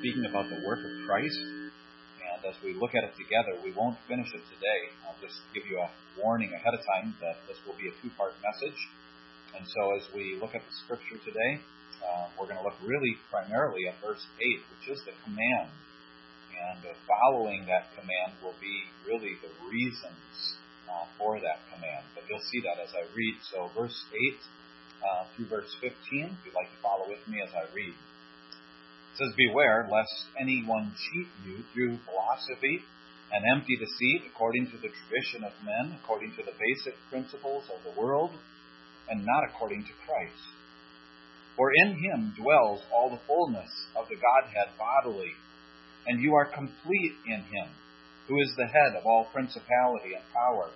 speaking about the work of Christ. And as we look at it together, we won't finish it today. I'll just give you a warning ahead of time that this will be a two part message. And so as we look at the scripture today, uh, we're going to look really primarily at verse 8, which is the command. And uh, following that command will be really the reasons uh, for that command. But you'll see that as I read. So, verse 8 uh, through verse 15, if you'd like to follow with me as I read. It says, Beware lest anyone cheat you through philosophy and empty deceit according to the tradition of men, according to the basic principles of the world, and not according to Christ. For in him dwells all the fullness of the Godhead bodily, and you are complete in him, who is the head of all principality and power.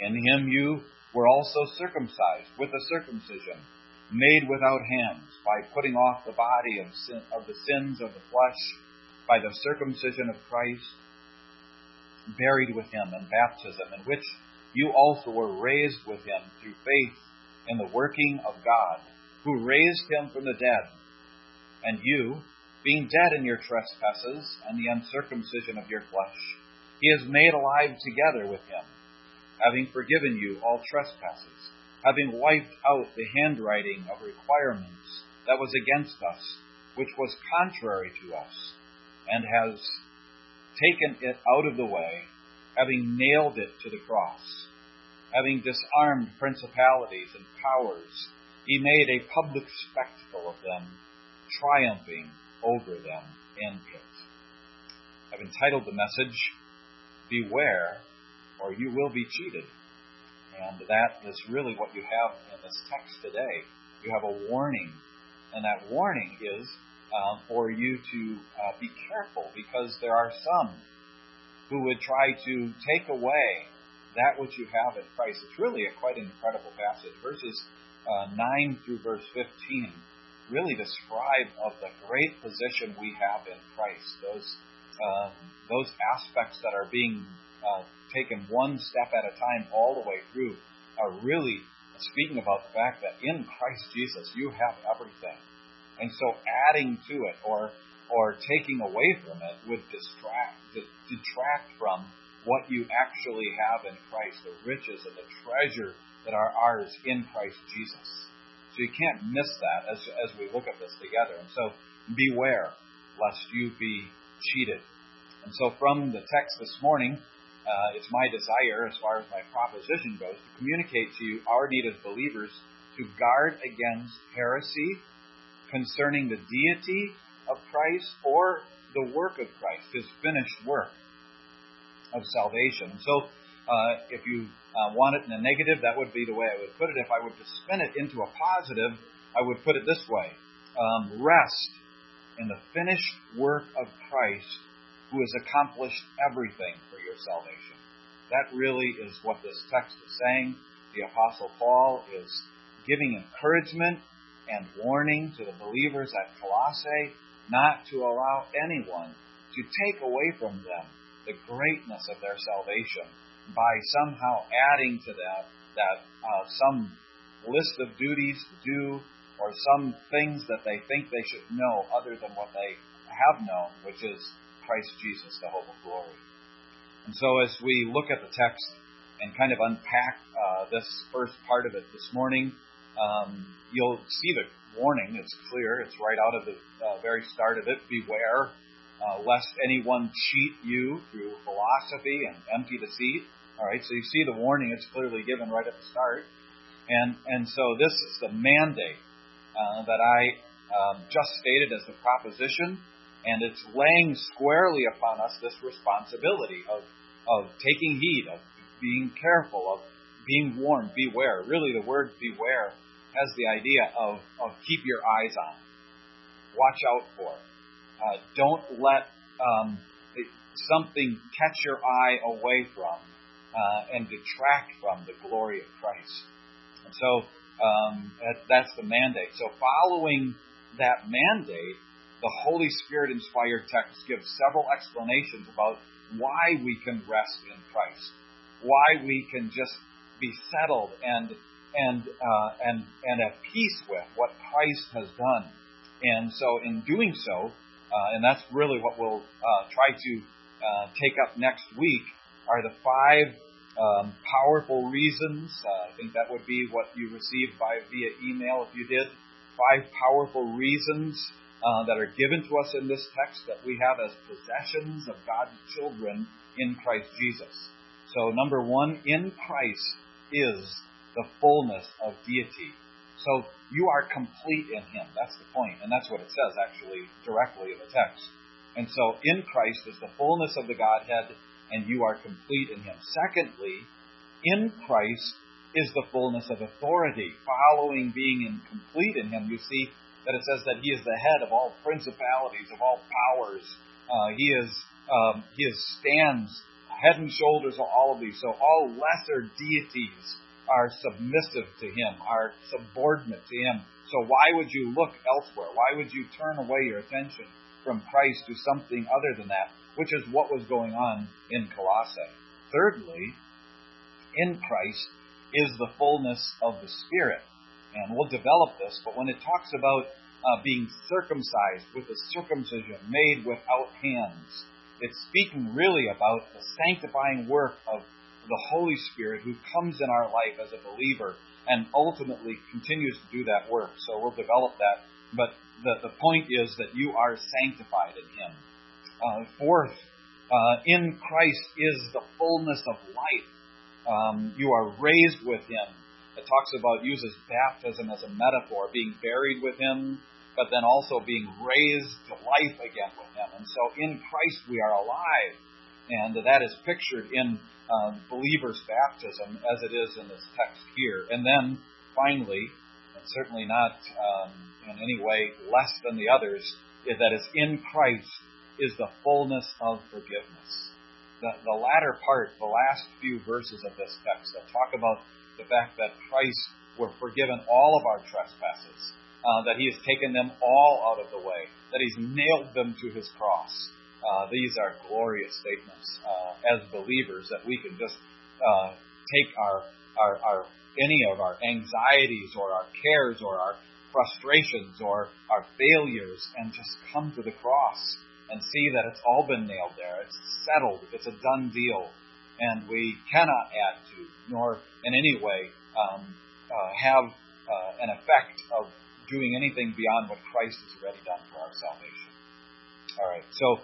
In him you were also circumcised with a circumcision made without hands, by putting off the body of, sin, of the sins of the flesh by the circumcision of Christ, buried with him in baptism, in which you also were raised with him through faith in the working of God, who raised him from the dead. And you, being dead in your trespasses and the uncircumcision of your flesh, he has made alive together with him, having forgiven you all trespasses having wiped out the handwriting of requirements that was against us, which was contrary to us, and has taken it out of the way, having nailed it to the cross. Having disarmed principalities and powers, he made a public spectacle of them, triumphing over them in it. I've entitled the message, Beware, or you will be cheated. And that is really what you have in this text today. You have a warning, and that warning is uh, for you to uh, be careful because there are some who would try to take away that which you have in Christ. It's really a quite incredible passage. Verses uh, 9 through verse 15 really describe of the great position we have in Christ. Those um, those aspects that are being uh, taken one step at a time all the way through are really speaking about the fact that in Christ Jesus you have everything. And so adding to it or or taking away from it would distract detract from what you actually have in Christ, the riches and the treasure that are ours in Christ Jesus. So you can't miss that as as we look at this together. And so beware lest you be cheated. And so from the text this morning, uh, it's my desire, as far as my proposition goes, to communicate to you our need as believers to guard against heresy concerning the deity of Christ or the work of Christ, his finished work of salvation. So, uh, if you uh, want it in a negative, that would be the way I would put it. If I were to spin it into a positive, I would put it this way um, Rest in the finished work of Christ who has accomplished everything salvation. That really is what this text is saying. The Apostle Paul is giving encouragement and warning to the believers at Colossae not to allow anyone to take away from them the greatness of their salvation by somehow adding to that that uh, some list of duties to do or some things that they think they should know other than what they have known, which is Christ Jesus, the hope of glory. And so, as we look at the text and kind of unpack uh, this first part of it this morning, um, you'll see the warning. It's clear. It's right out of the uh, very start of it. Beware uh, lest anyone cheat you through philosophy and empty deceit. All right. So you see the warning. It's clearly given right at the start. And and so this is the mandate uh, that I um, just stated as the proposition, and it's laying squarely upon us this responsibility of of taking heed, of being careful, of being warned, beware. Really, the word beware has the idea of, of keep your eyes on, watch out for. Uh, don't let um, something catch your eye away from uh, and detract from the glory of Christ. And so um, that, that's the mandate. So, following that mandate, the Holy Spirit inspired text gives several explanations about why we can rest in Christ, why we can just be settled and and uh, and and at peace with what Christ has done. And so, in doing so, Uh, and that's really what we'll uh, try to uh, take up next week are the five um, powerful reasons. Uh, I think that would be what you received by via email if you did. Five powerful reasons uh, that are given to us in this text that we have as possessions of God's children in Christ Jesus. So number one, in Christ is the fullness of deity. So you are complete in Him. That's the point, and that's what it says actually directly in the text. And so in Christ is the fullness of the Godhead, and you are complete in Him. Secondly, in Christ is the fullness of authority. Following being in complete in Him, you see that it says that He is the head of all principalities, of all powers. Uh, he is um, He is stands head and shoulders of all of these. So all lesser deities are submissive to him, are subordinate to him. So why would you look elsewhere? Why would you turn away your attention from Christ to something other than that, which is what was going on in Colossae? Thirdly, in Christ is the fullness of the Spirit. And we'll develop this, but when it talks about uh, being circumcised with a circumcision made without hands, it's speaking really about the sanctifying work of the Holy Spirit who comes in our life as a believer and ultimately continues to do that work. So we'll develop that. But the, the point is that you are sanctified in Him. Uh, fourth, uh, in Christ is the fullness of life. Um, you are raised with Him. It talks about uses baptism as a metaphor, being buried with Him, but then also being raised to life again with Him. And so in Christ we are alive. And that is pictured in um, believer's baptism as it is in this text here. And then finally, and certainly not um, in any way less than the others, is that is in Christ is the fullness of forgiveness. The, the latter part, the last few verses of this text that talk about the fact that Christ were forgiven all of our trespasses, uh, that He has taken them all out of the way, that He's nailed them to His cross, uh, these are glorious statements uh, as believers that we can just uh, take our, our, our any of our anxieties or our cares or our frustrations or our failures and just come to the cross and see that it's all been nailed there. It's settled. It's a done deal. And we cannot add to, nor in any way um, uh, have uh, an effect of doing anything beyond what Christ has already done for our salvation. All right. So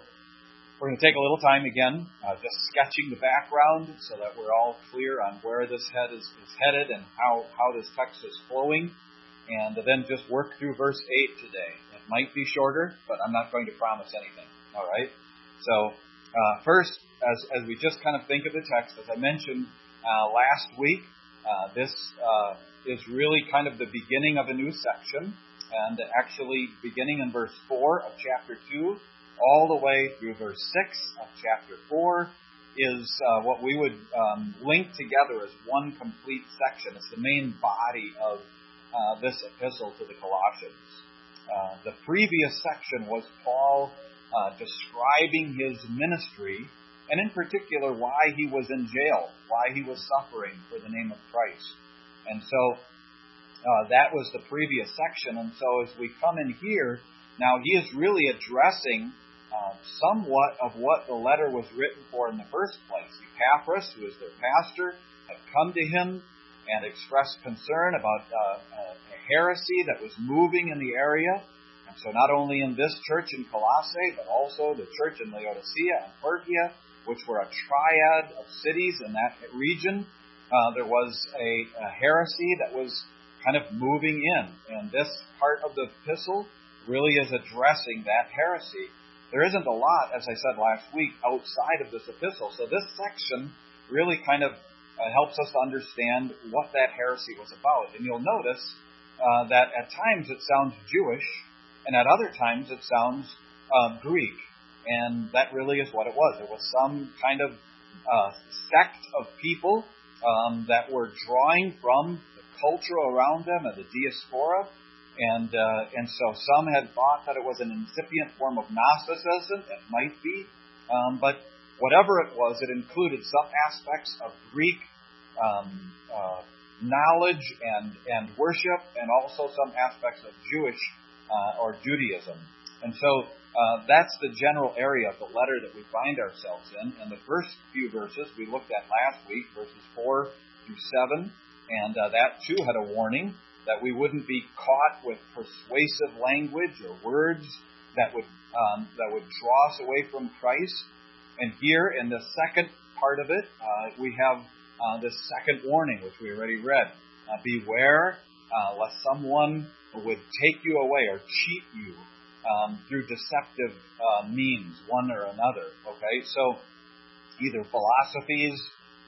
we're going to take a little time again, uh, just sketching the background so that we're all clear on where this head is, is headed and how, how this text is flowing, and then just work through verse 8 today. It might be shorter, but I'm not going to promise anything. All right? So, uh, first, as, as we just kind of think of the text, as I mentioned uh, last week, uh, this uh, is really kind of the beginning of a new section, and actually beginning in verse 4 of chapter 2 all the way through verse 6 of chapter 4 is uh, what we would um, link together as one complete section. It's the main body of uh, this epistle to the Colossians. Uh, the previous section was Paul uh, describing his ministry, and in particular, why he was in jail, why he was suffering for the name of Christ. And so uh, that was the previous section. And so as we come in here, now he is really addressing uh, somewhat of what the letter was written for in the first place. Epaphras, who is their pastor, had come to him and expressed concern about uh, a heresy that was moving in the area. And so, not only in this church in Colossae, but also the church in Laodicea and Pergia, which were a triad of cities in that region, uh, there was a, a heresy that was kind of moving in. And this part of the epistle really is addressing that heresy there isn't a lot, as I said last week, outside of this epistle. So this section really kind of uh, helps us understand what that heresy was about. And you'll notice uh, that at times it sounds Jewish, and at other times it sounds uh, Greek. And that really is what it was. It was some kind of uh, sect of people um, that were drawing from the culture around them and the diaspora and uh, and so some had thought that it was an incipient form of Gnosticism. It might be, um, but whatever it was, it included some aspects of Greek um, uh, knowledge and and worship, and also some aspects of Jewish uh, or Judaism. And so uh, that's the general area of the letter that we find ourselves in. And the first few verses we looked at last week, verses 4 through 7, and uh, that too had a warning that we wouldn't be caught with persuasive language or words that would um, that would draw us away from Christ. And here in the second part of it, uh, we have uh, this second warning, which we already read: uh, Beware uh, lest someone would take you away or cheat you um, through deceptive uh, means, one or another. Okay, so either philosophies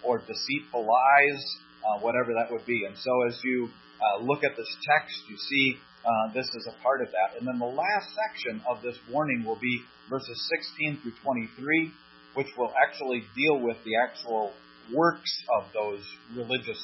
or deceitful lies, uh, whatever that would be. And so as you uh, look at this text, you see uh, this is a part of that. And then the last section of this warning will be verses 16 through 23, which will actually deal with the actual works of those religious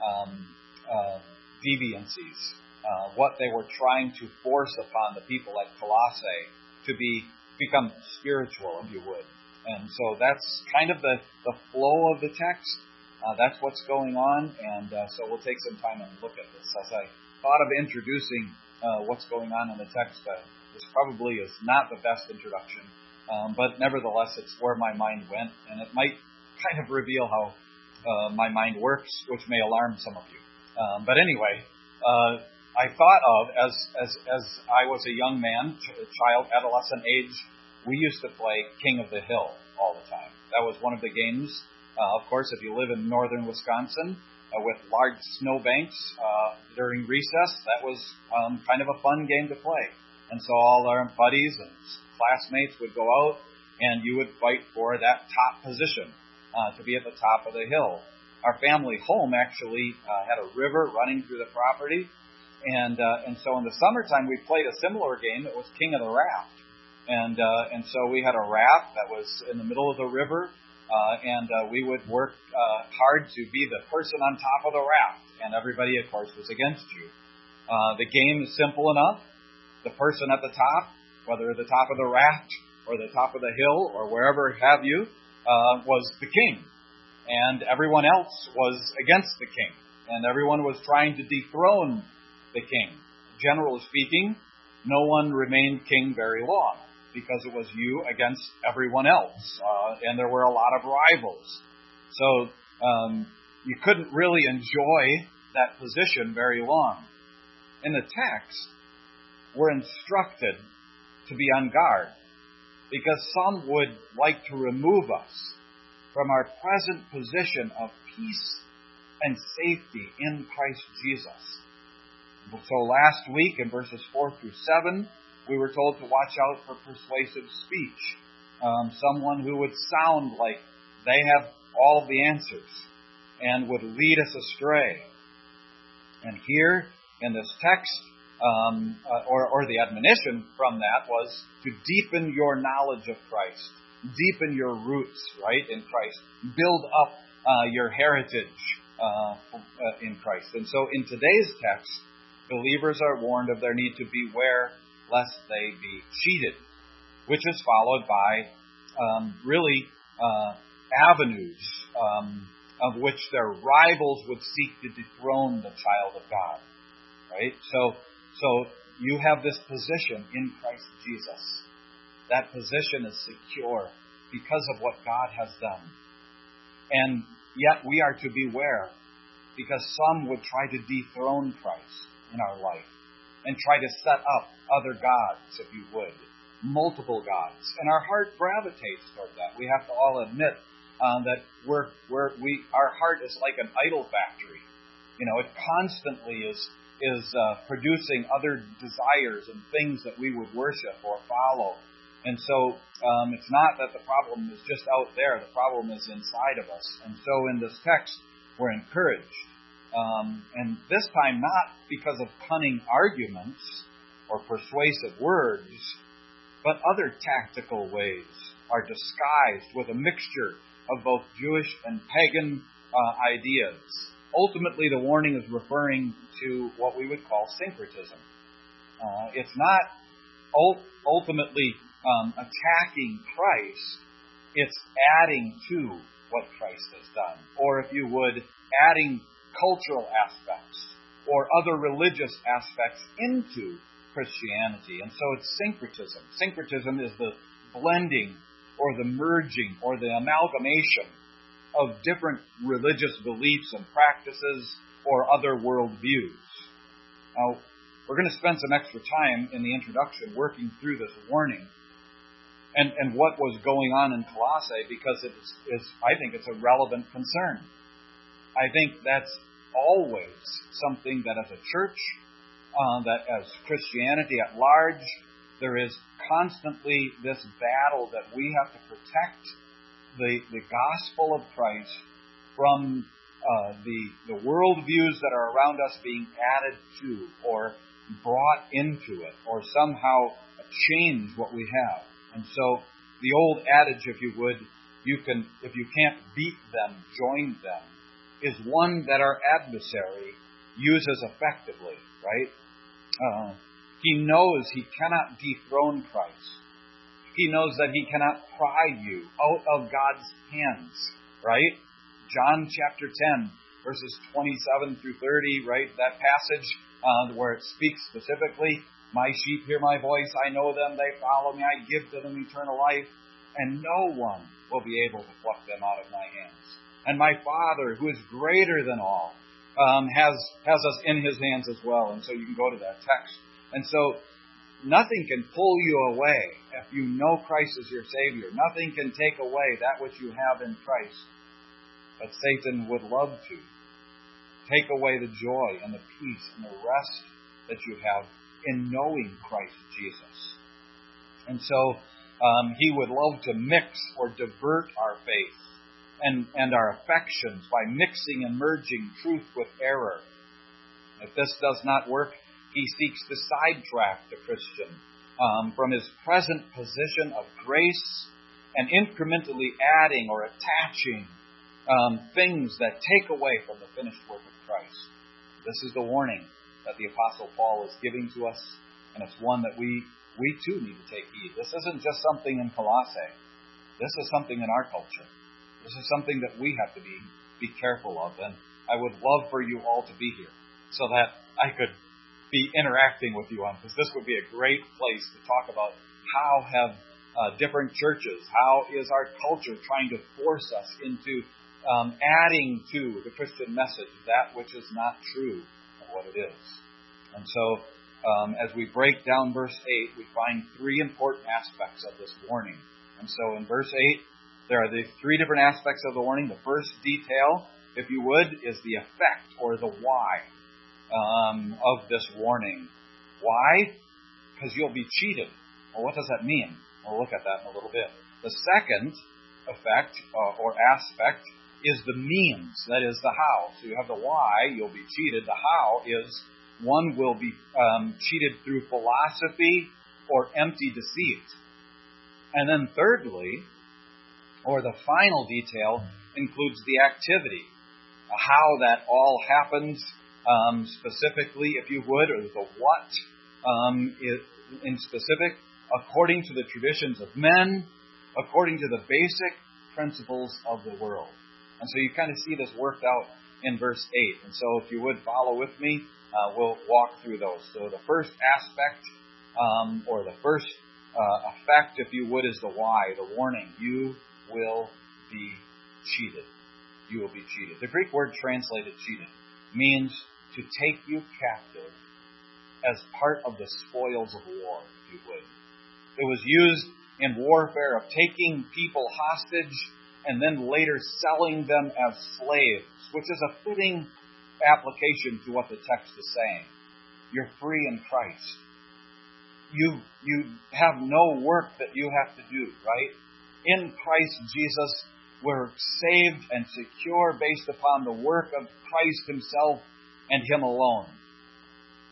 um, uh, deviancies uh, what they were trying to force upon the people at Colossae to be become spiritual, if you would. And so that's kind of the, the flow of the text. Uh, that's what's going on, and uh, so we'll take some time and look at this. As I thought of introducing uh, what's going on in the text, uh, this probably is not the best introduction, um, but nevertheless, it's where my mind went, and it might kind of reveal how uh, my mind works, which may alarm some of you. Um, but anyway, uh, I thought of as as as I was a young man, child, adolescent age, we used to play King of the Hill all the time. That was one of the games. Uh, of course, if you live in northern Wisconsin uh, with large snowbanks uh, during recess, that was um, kind of a fun game to play. And so all our buddies and classmates would go out, and you would fight for that top position uh, to be at the top of the hill. Our family home actually uh, had a river running through the property, and uh, and so in the summertime we played a similar game. It was King of the Raft, and uh, and so we had a raft that was in the middle of the river, uh, and uh, we would work uh, hard to be the person on top of the raft, and everybody of course was against you. Uh, the game is simple enough. The person at the top, whether the top of the raft or the top of the hill or wherever have you, uh, was the king, and everyone else was against the king, and everyone was trying to dethrone the king. Generally speaking, no one remained king very long because it was you against everyone else, uh, and there were a lot of rivals. So um, you couldn't really enjoy that position very long. In the text, we're instructed to be on guard because some would like to remove us from our present position of peace and safety in Christ Jesus. So last week in verses 4 through 7, we were told to watch out for persuasive speech. Um, someone who would sound like they have all the answers and would lead us astray. And here in this text, um, uh, or, or the admonition from that was to deepen your knowledge of Christ, deepen your roots, right, in Christ, build up uh, your heritage uh, uh in Christ. And so in today's text, believers are warned of their need to beware lest they be cheated, which is followed by um, really uh, avenues um, of which their rivals would seek to dethrone the child of God. Right? So, so you have this position in Christ Jesus. That position is secure because of what God has done. And yet we are to beware because some would try to dethrone Christ in our life and try to set up other gods, if you would, multiple gods. And our heart gravitates toward that. We have to all admit um, that we're, we're, we, our heart is like an idol factory. You know, it constantly is, is uh, producing other desires and things that we would worship or follow. And so um, it's not that the problem is just out there, the problem is inside of us. And so in this text, we're encouraged um, and this time, not because of cunning arguments or persuasive words, but other tactical ways are disguised with a mixture of both Jewish and pagan uh, ideas. Ultimately, the warning is referring to what we would call syncretism. Uh, it's not ultimately um, attacking Christ, it's adding to what Christ has done. Or, if you would, adding cultural aspects or other religious aspects into Christianity. And so it's syncretism. Syncretism is the blending or the merging or the amalgamation of different religious beliefs and practices or other worldviews. Now, we're going to spend some extra time in the introduction working through this warning and, and what was going on in Colossae because it's, it's, I think it's a relevant concern. I think that's always something that as a church, uh, that as Christianity at large, there is constantly this battle that we have to protect the, the gospel of Christ from uh, the, the worldviews that are around us being added to or brought into it or somehow change what we have. And so the old adage, if you would, you can, if you can't beat them, join them, is one that our adversary uses effectively, right? Uh, he knows he cannot dethrone Christ. He knows that he cannot pry you out of God's hands, right? John chapter 10, verses 27 through 30, right? That passage uh, where it speaks specifically my sheep hear my voice. I know them. They follow me. I give to them eternal life. And no one will be able to pluck them out of my hands. And my Father, who is greater than all, um, has, has us in his hands as well. And so you can go to that text. And so nothing can pull you away if you know Christ as your Savior. Nothing can take away that which you have in Christ. But Satan would love to take away the joy and the peace and the rest that you have in knowing Christ Jesus. And so um, he would love to mix or divert our faith and, and our affections by mixing and merging truth with error. If this does not work, he seeks to sidetrack the Christian um, from his present position of grace and incrementally adding or attaching um, things that take away from the finished work of Christ. This is the warning that the Apostle Paul is giving to us, and it's one that we, we too need to take heed. This isn't just something in Colossae. This is something in our culture. This is something that we have to be, be careful of. And I would love for you all to be here so that I could be interacting with you on because this would be a great place to talk about how have uh, different churches, how is our culture trying to force us into um, adding to the Christian message that which is not true of what it is. And so, um, as we break down verse 8, we find three important aspects of this warning. And so, in verse 8, there are the three different aspects of the warning. The first detail, if you would, is the effect or the why um, of this warning. Why? Because you'll be cheated. Well, what does that mean? We'll look at that in a little bit. The second effect uh, or aspect is the means, that is the how. So you have the why, you'll be cheated. The how is one will be um, cheated through philosophy or empty deceit. And then thirdly, or the final detail, includes the activity, how that all happens um, specifically, if you would, or the what um, in specific, according to the traditions of men, according to the basic principles of the world. And so you kind of see this worked out in verse 8. And so if you would follow with me, uh, we'll walk through those. So the first aspect, um, or the first uh, effect, if you would, is the why, the warning. You will be cheated. You will be cheated. The Greek word translated cheated means to take you captive as part of the spoils of war, if you would. It was used in warfare of taking people hostage and then later selling them as slaves, which is a fitting application to what the text is saying. You're free in Christ. You, you have no work that you have to do, right? In Christ Jesus, we're saved and secure based upon the work of Christ Himself and Him alone.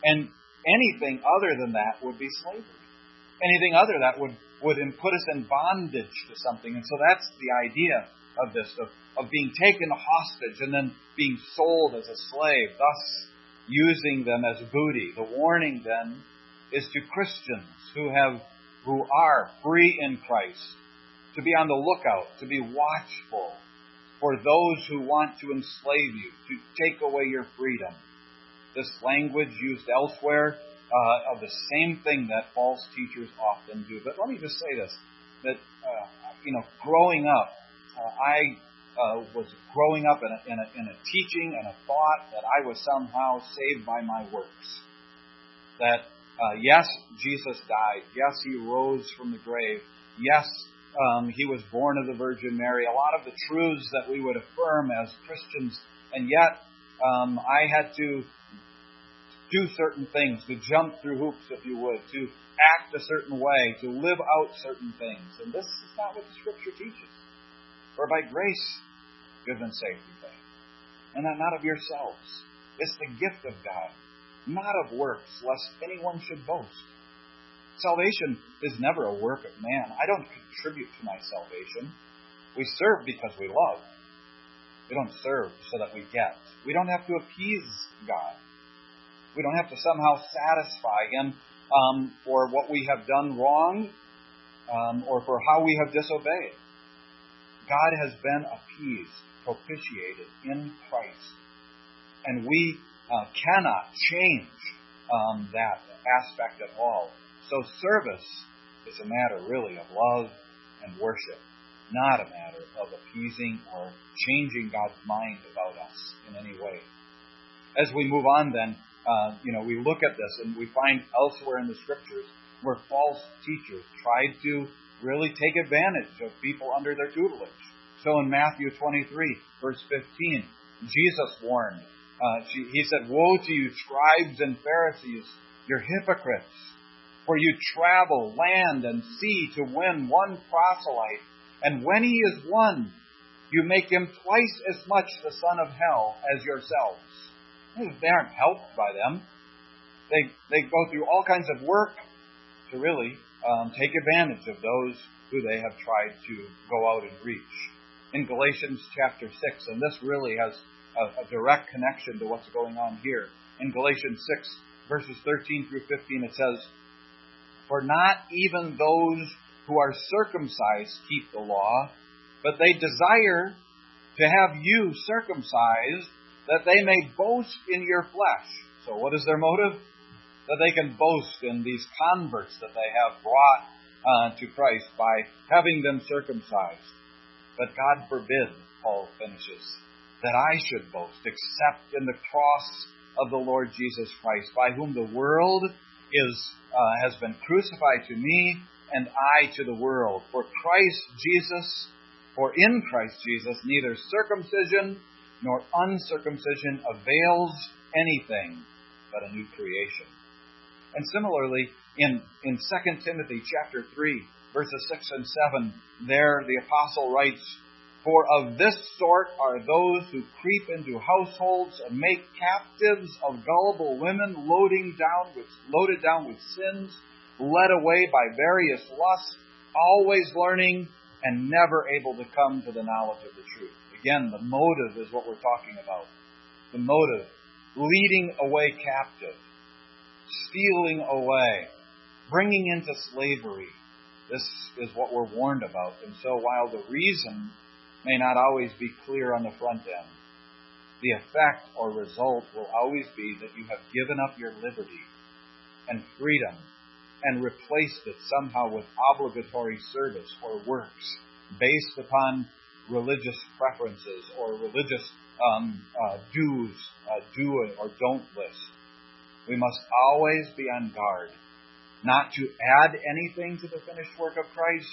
And anything other than that would be slavery. Anything other that would would put us in bondage to something. And so that's the idea of this, of, of being taken hostage and then being sold as a slave, thus using them as booty. The warning then is to Christians who have who are free in Christ to be on the lookout, to be watchful for those who want to enslave you, to take away your freedom. This language used elsewhere uh, of the same thing that false teachers often do. But let me just say this: that uh, you know, growing up, uh, I uh, was growing up in a, in, a, in a teaching and a thought that I was somehow saved by my works. That uh, yes, Jesus died. Yes, he rose from the grave. Yes, um, he was born of the Virgin Mary. A lot of the truths that we would affirm as Christians, and yet um, I had to do certain things, to jump through hoops, if you would, to act a certain way, to live out certain things. And this is not what the Scripture teaches. For by grace you've been saved through faith, and that not of yourselves. It's the gift of God, not of works, lest anyone should boast. Salvation is never a work of man. I don't contribute to my salvation. We serve because we love. We don't serve so that we get. We don't have to appease God. We don't have to somehow satisfy Him um, for what we have done wrong um, or for how we have disobeyed. God has been appeased, propitiated in Christ. And we uh, cannot change um, that aspect at all. So service is a matter really of love and worship, not a matter of appeasing or changing God's mind about us in any way. As we move on then, uh, you know, we look at this and we find elsewhere in the scriptures where false teachers tried to really take advantage of people under their tutelage. So in Matthew 23, verse 15, Jesus warned. Uh, he said, Woe to you, scribes and Pharisees, you're hypocrites, for you travel land and sea to win one proselyte, and when he is won, you make him twice as much the son of hell as yourselves. They aren't helped by them. They, they go through all kinds of work to really um, take advantage of those who they have tried to go out and reach. In Galatians chapter 6, and this really has a, a direct connection to what's going on here. In Galatians 6, verses 13 through 15, it says, For not even those who are circumcised keep the law, but they desire to have you circumcised that they may boast in your flesh. So, what is their motive? That they can boast in these converts that they have brought uh, to Christ by having them circumcised. But God forbid, Paul finishes, that I should boast except in the cross of the Lord Jesus Christ, by whom the world is uh, has been crucified to me and I to the world. For Christ Jesus, for in Christ Jesus, neither circumcision nor uncircumcision avails anything but a new creation. And similarly, in, in 2 Timothy chapter 3, verses 6 and 7, there the apostle writes, For of this sort are those who creep into households and make captives of gullible women loading down with, loaded down with sins, led away by various lusts, always learning and never able to come to the knowledge of the truth. Again, the motive is what we're talking about. The motive. Leading away captive. Stealing away. Bringing into slavery. This is what we're warned about. And so while the reason may not always be clear on the front end, the effect or result will always be that you have given up your liberty and freedom and replaced it somehow with obligatory service or works based upon religious preferences or religious um, uh, do's, uh, do or don't list. We must always be on guard not to add anything to the finished work of Christ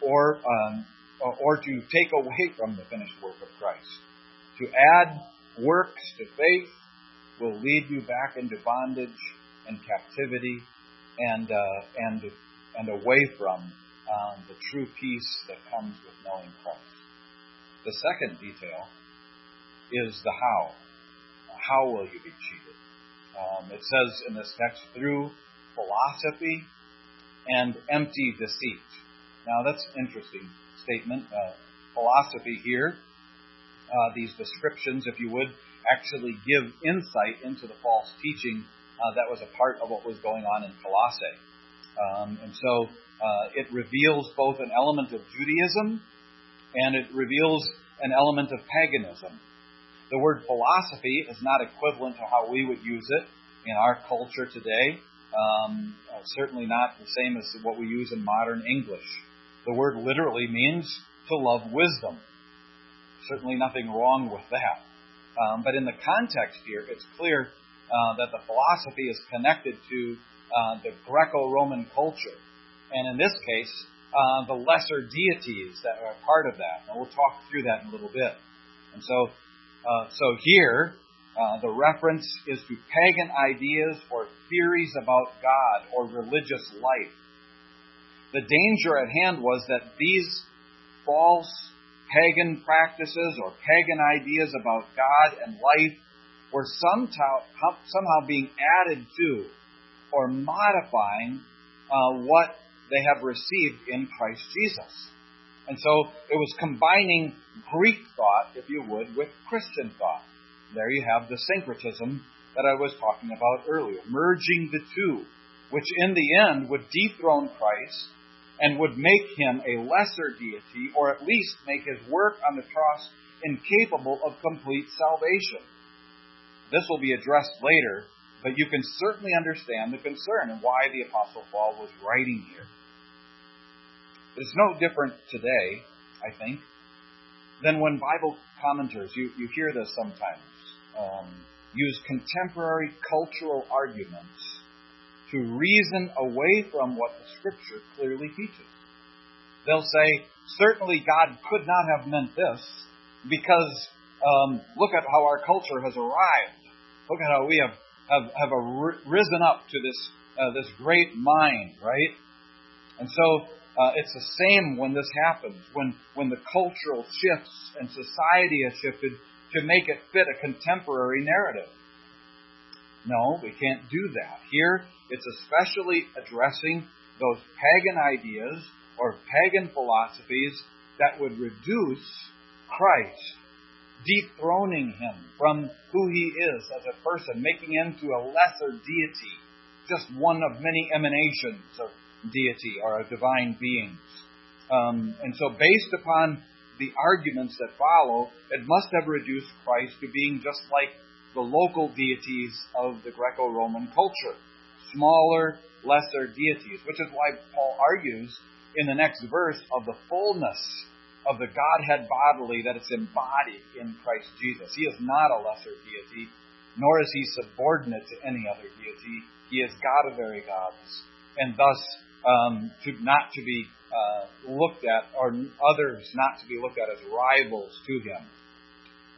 or, um, or to take away from the finished work of Christ. To add works to faith will lead you back into bondage and captivity and, uh, and, and away from um, the true peace that comes with knowing Christ. The second detail is the how. How will you be cheated? Um, it says in this text, through philosophy and empty deceit. Now, that's interesting statement. Uh, philosophy here, uh, these descriptions, if you would, actually give insight into the false teaching uh, that was a part of what was going on in Colossae. Um, and so uh, it reveals both an element of Judaism and it reveals an element of paganism. The word philosophy is not equivalent to how we would use it in our culture today. Um, uh, certainly not the same as what we use in modern English. The word literally means to love wisdom. Certainly nothing wrong with that. Um, but in the context here, it's clear uh, that the philosophy is connected to uh, the Greco Roman culture. And in this case, uh, the lesser deities that are part of that. And we'll talk through that in a little bit. And so, uh, so here, uh, the reference is to pagan ideas or theories about God or religious life. The danger at hand was that these false pagan practices or pagan ideas about God and life were somehow, somehow being added to or modifying uh, what they have received in Christ Jesus. And so it was combining Greek thought, if you would, with Christian thought. There you have the syncretism that I was talking about earlier, merging the two, which in the end would dethrone Christ and would make him a lesser deity, or at least make his work on the cross incapable of complete salvation. This will be addressed later, but you can certainly understand the concern and why the Apostle Paul was writing here. It's no different today, I think, than when Bible commenters, you, you hear this sometimes, um, use contemporary cultural arguments to reason away from what the Scripture clearly teaches. They'll say, certainly God could not have meant this because um, look at how our culture has arrived. Look at how we have, have, have risen up to this, uh, this great mind, right? And so uh, it's the same when this happens, when, when the cultural shifts and society has shifted to make it fit a contemporary narrative. No, we can't do that. Here, it's especially addressing those pagan ideas or pagan philosophies that would reduce Christ, dethroning him from who he is as a person, making him to a lesser deity, just one of many emanations of deity or of divine beings. Um, and so, based upon the arguments that follow, it must have reduced Christ to being just like the local deities of the Greco Roman culture smaller, lesser deities, which is why Paul argues in the next verse of the fullness of the Godhead bodily that it's embodied in Christ Jesus. He is not a lesser deity, nor is he subordinate to any other deity. He is God of very gods, and thus um, to not to be uh, looked at, or others not to be looked at as rivals to him.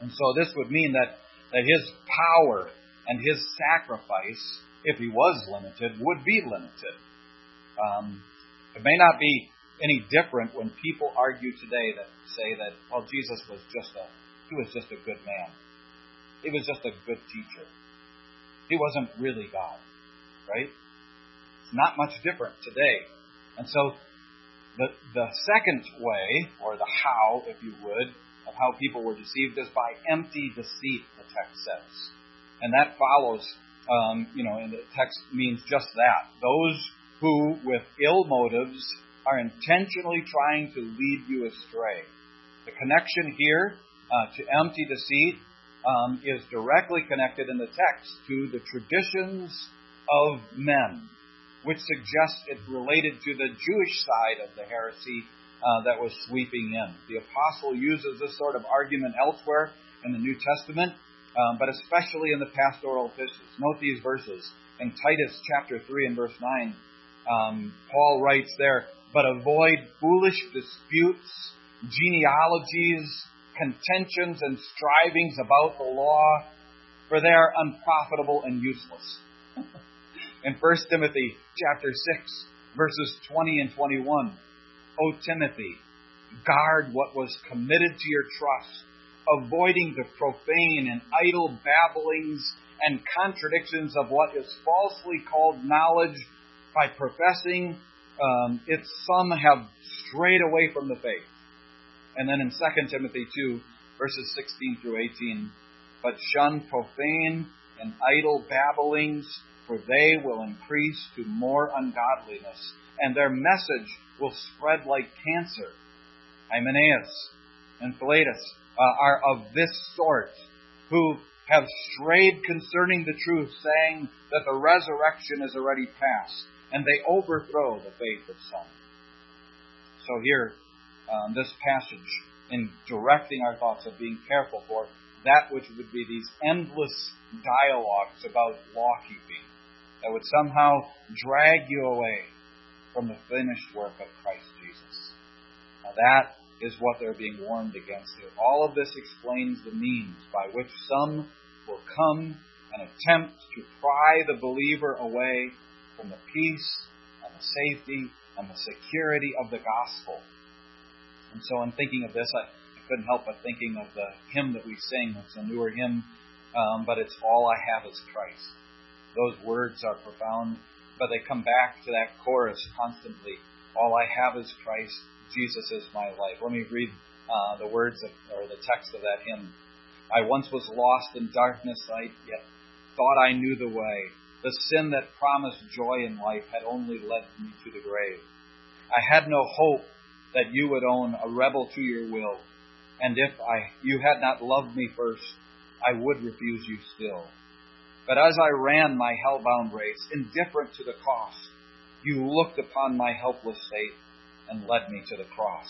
And so this would mean that, that his power and his sacrifice if he was limited, would be limited. Um, it may not be any different when people argue today that say that, well, Jesus was just a he was just a good man. He was just a good teacher. He wasn't really God, right? It's not much different today. And so the the second way, or the how, if you would, of how people were deceived is by empty deceit, the text says. And that follows um, you know, and the text means just that. Those who, with ill motives, are intentionally trying to lead you astray. The connection here uh, to empty deceit um, is directly connected in the text to the traditions of men, which suggests it related to the Jewish side of the heresy uh, that was sweeping in. The apostle uses this sort of argument elsewhere in the New Testament um, but especially in the pastoral epistles. Note these verses. In Titus chapter 3 and verse 9, um, Paul writes there, But avoid foolish disputes, genealogies, contentions, and strivings about the law, for they are unprofitable and useless. in 1 Timothy chapter 6, verses 20 and 21, O Timothy, guard what was committed to your trust avoiding the profane and idle babblings and contradictions of what is falsely called knowledge by professing um, it some have strayed away from the faith. And then in 2 Timothy 2, verses 16 through 18, but shun profane and idle babblings, for they will increase to more ungodliness, and their message will spread like cancer. Hymenaeus and Philetus uh, are of this sort, who, have strayed concerning the truth, saying that the resurrection is already past, and they overthrow the faith of some. So here, um, this passage, in directing our thoughts of being careful for that which would be these endless dialogues about law keeping that would somehow drag you away from the finished work of Christ Jesus. Now that is what they're being warned against here. All of this explains the means by which some will come and attempt to pry the believer away from the peace and the safety and the security of the gospel. And so, in thinking of this, I, I couldn't help but thinking of the hymn that we sing. It's a newer hymn, um, but it's All I Have is Christ. Those words are profound, but they come back to that chorus constantly. All I have is Christ. Jesus is my life. Let me read uh, the words of, or the text of that hymn. I once was lost in darkness, I yet thought I knew the way. The sin that promised joy in life had only led me to the grave. I had no hope that you would own a rebel to your will, and if I you had not loved me first, I would refuse you still. But as I ran my hell-bound race, indifferent to the cost, you looked upon my helpless state and led me to the cross.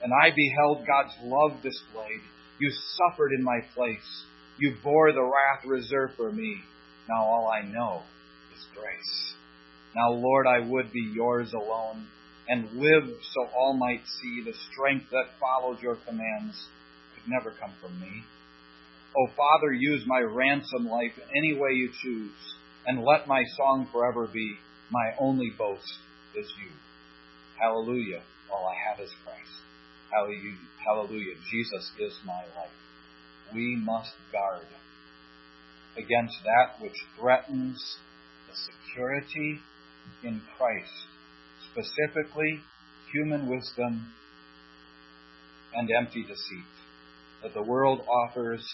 And I beheld God's love displayed. You suffered in my place. You bore the wrath reserved for me. Now all I know is grace. Now, Lord, I would be yours alone and live so all might see the strength that follows your commands could never come from me. O Father, use my ransom life any way you choose, and let my song forever be my only boast is you. Hallelujah. All I have is Christ. Hallelujah. Hallelujah. Jesus is my life. We must guard against that which threatens the security in Christ, specifically human wisdom and empty deceit that the world offers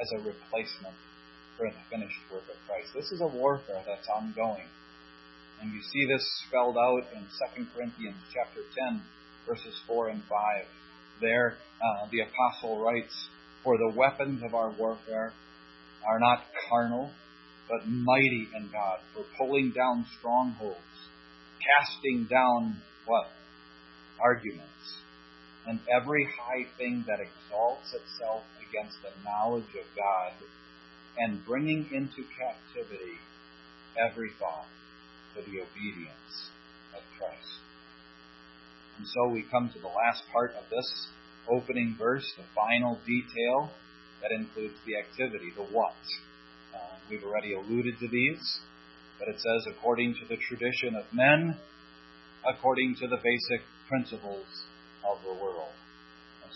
as a replacement for the finished work of Christ. This is a warfare that's ongoing. And you see this spelled out in 2 Corinthians chapter 10, verses 4 and 5. There, uh, the apostle writes, For the weapons of our warfare are not carnal, but mighty in God for pulling down strongholds, casting down what? Arguments, and every high thing that exalts itself against the knowledge of God, and bringing into captivity every thought to the obedience of Christ. And so we come to the last part of this opening verse, the final detail that includes the activity, the what. Uh, we've already alluded to these, but it says, according to the tradition of men, according to the basic principles of the world.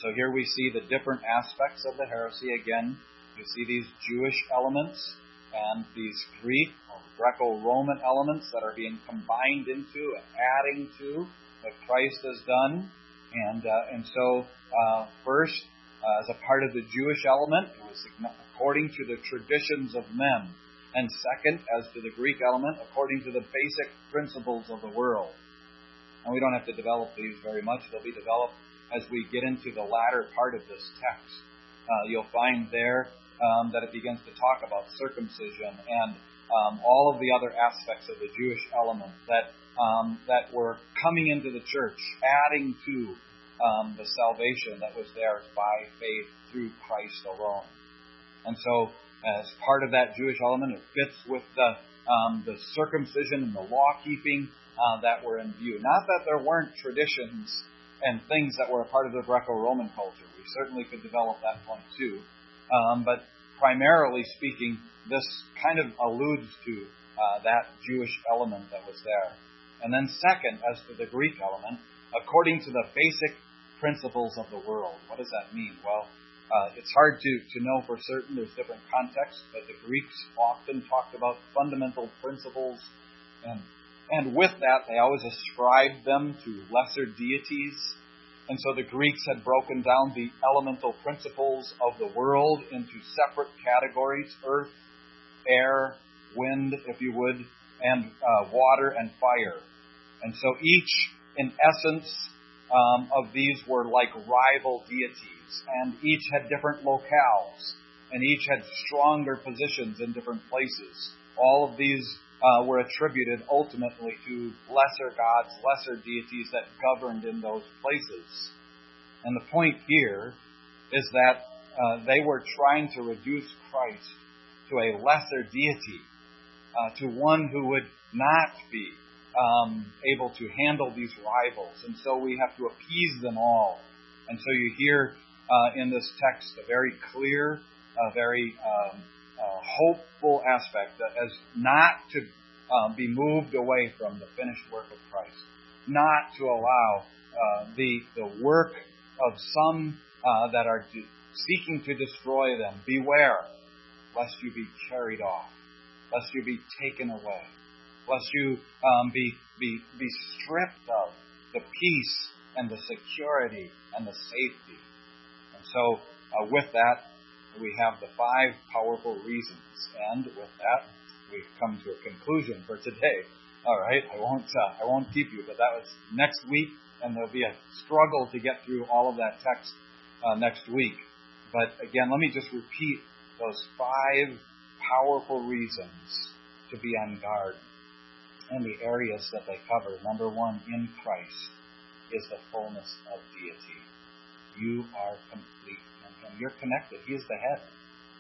So here we see the different aspects of the heresy again. You see these Jewish elements and these Greek or Greco-Roman elements that are being combined into and adding to what Christ has done. And uh, and so uh, first, uh, as a part of the Jewish element, it was according to the traditions of men. And second, as to the Greek element, according to the basic principles of the world. And we don't have to develop these very much; they'll be developed as we get into the latter part of this text. Uh, you'll find there um, that it begins to talk about circumcision and um, all of the other aspects of the Jewish element that um, that were coming into the church, adding to um, the salvation that was theirs by faith through Christ alone. And so, as part of that Jewish element, it fits with the um, the circumcision and the law keeping uh, that were in view. Not that there weren't traditions and things that were a part of the Greco-Roman culture. We certainly could develop that point too. Um, but primarily speaking, this kind of alludes to uh, that Jewish element that was there. And then, second, as to the Greek element, according to the basic principles of the world. What does that mean? Well, uh, it's hard to, to know for certain. There's different contexts, but the Greeks often talked about fundamental principles, and and with that, they always ascribed them to lesser deities. And so the Greeks had broken down the elemental principles of the world into separate categories earth, air, wind, if you would, and uh, water and fire. And so each, in essence, um, of these were like rival deities, and each had different locales. and each had stronger positions in different places. All of these uh, were attributed ultimately to lesser gods, lesser deities that governed in those places. And the point here is that uh, they were trying to reduce Christ to a lesser deity, uh, to one who would not be um, able to handle these rivals. And so we have to appease them all. And so you hear uh, in this text a very clear, a very um, uh, hopeful aspect as not to um, be moved away from the finished work of Christ, not to allow uh, the the work of some uh, that are de- seeking to destroy them. Beware, lest you be carried off, lest you be taken away, lest you um, be be be stripped of the peace and the security and the safety. And so, uh, with that, we have the five powerful reasons. And with that, we've come to a conclusion for today. All right, I won't uh, I won't keep you, but that was next week, and there'll be a struggle to get through all of that text uh, next week. But again, let me just repeat those five powerful reasons to be on guard and the areas that they cover. Number one, in Christ is the fullness of deity. You are complete and you're connected. He is the head.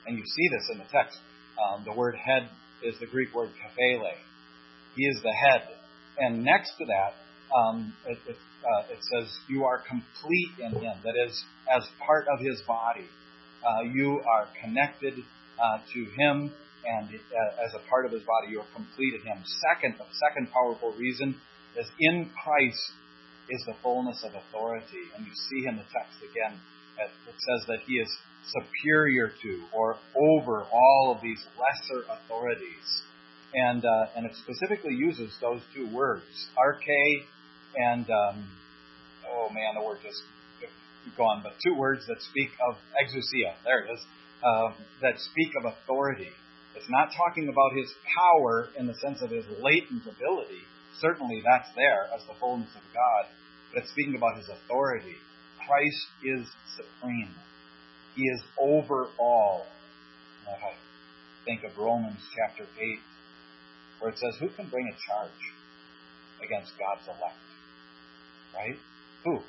And you see this in the text. Um, the word head is the Greek word kephale. He is the head. And next to that, um, it, it, uh, it, says, You are complete in Him. That is, as part of His body. Uh, you are connected uh, to Him, and uh, as a part of His body, you are complete in Him. Second, the second powerful reason is in Christ is the fullness of authority. And you see in the text again it says that he is superior to or over all of these lesser authorities. And, uh, and it specifically uses those two words, arche and, um, oh man, the word just gone, but two words that speak of exousia. There it is. Uh, that speak of authority. It's not talking about his power in the sense of his latent ability. Certainly that's there as the fullness of God. But it's speaking about his authority. Christ is supreme. He is over all. I think of Romans chapter 8, where it says, Who can bring a charge against God's elect? Right? Who?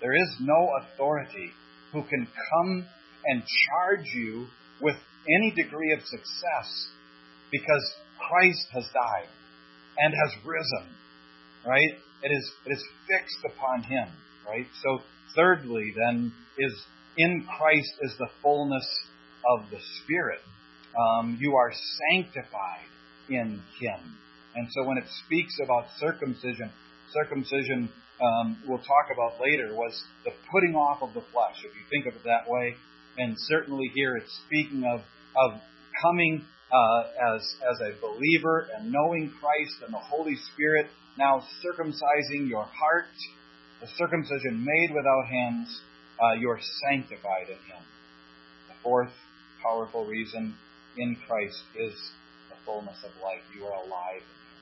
There is no authority who can come and charge you with any degree of success because Christ has died and has risen. Right? It is, it is fixed upon him. Right? So Thirdly, then, is in Christ is the fullness of the Spirit. Um, you are sanctified in Him. And so when it speaks about circumcision, circumcision um, we'll talk about later was the putting off of the flesh, if you think of it that way. And certainly here it's speaking of, of coming uh, as, as a believer and knowing Christ and the Holy Spirit, now circumcising your heart the circumcision made without hands, uh, you're sanctified in Him. The fourth powerful reason in Christ is the fullness of life. You are alive in Him.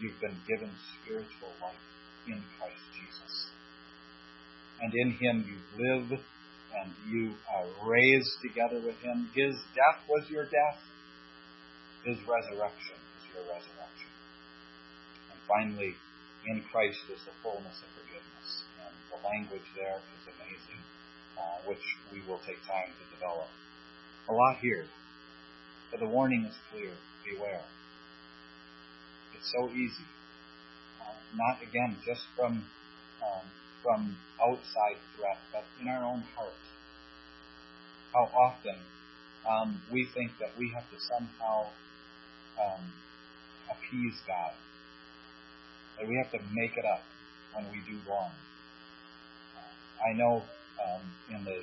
You've been given spiritual life in Christ Jesus. And in Him you live and you are raised together with Him. His death was your death, His resurrection is your resurrection. And finally, in Christ is the fullness of forgiveness. And the language there is amazing, uh, which we will take time to develop. A lot here, but the warning is clear beware. It's so easy. Uh, not, again, just from, um, from outside threat, but in our own heart. How often um, we think that we have to somehow um, appease God that we have to make it up when we do wrong. Uh, I know um, in the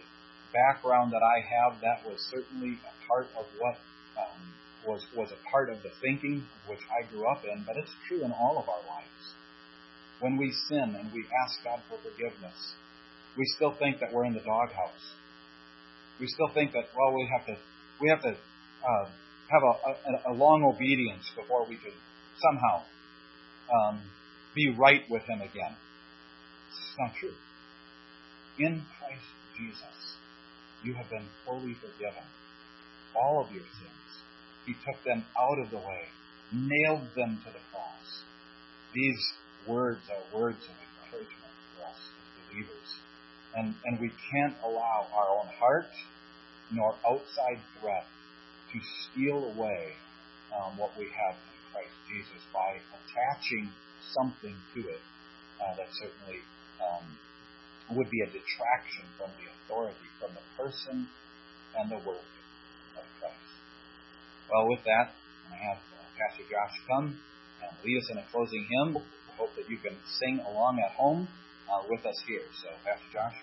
background that I have, that was certainly a part of what um, was was a part of the thinking which I grew up in, but it's true in all of our lives. When we sin and we ask God for forgiveness, we still think that we're in the doghouse. We still think that well, we have to we have to uh, have a, a, a long obedience before we could somehow um, be right with Him again. It's not true. In Christ Jesus, You have been fully forgiven. All of your sins. He took them out of the way, nailed them to the cross. These words are words of encouragement for us as believers. And, and we can't allow our own heart nor outside threat to steal away um, what we have in Christ Jesus by attaching something to it uh, that certainly um, would be a detraction from the authority, from the person and the work of Christ. Well, with that, I have uh, Pastor Josh come and lead us in a closing hymn. I hope that you can sing along at home uh, with us here. So, Pastor Josh.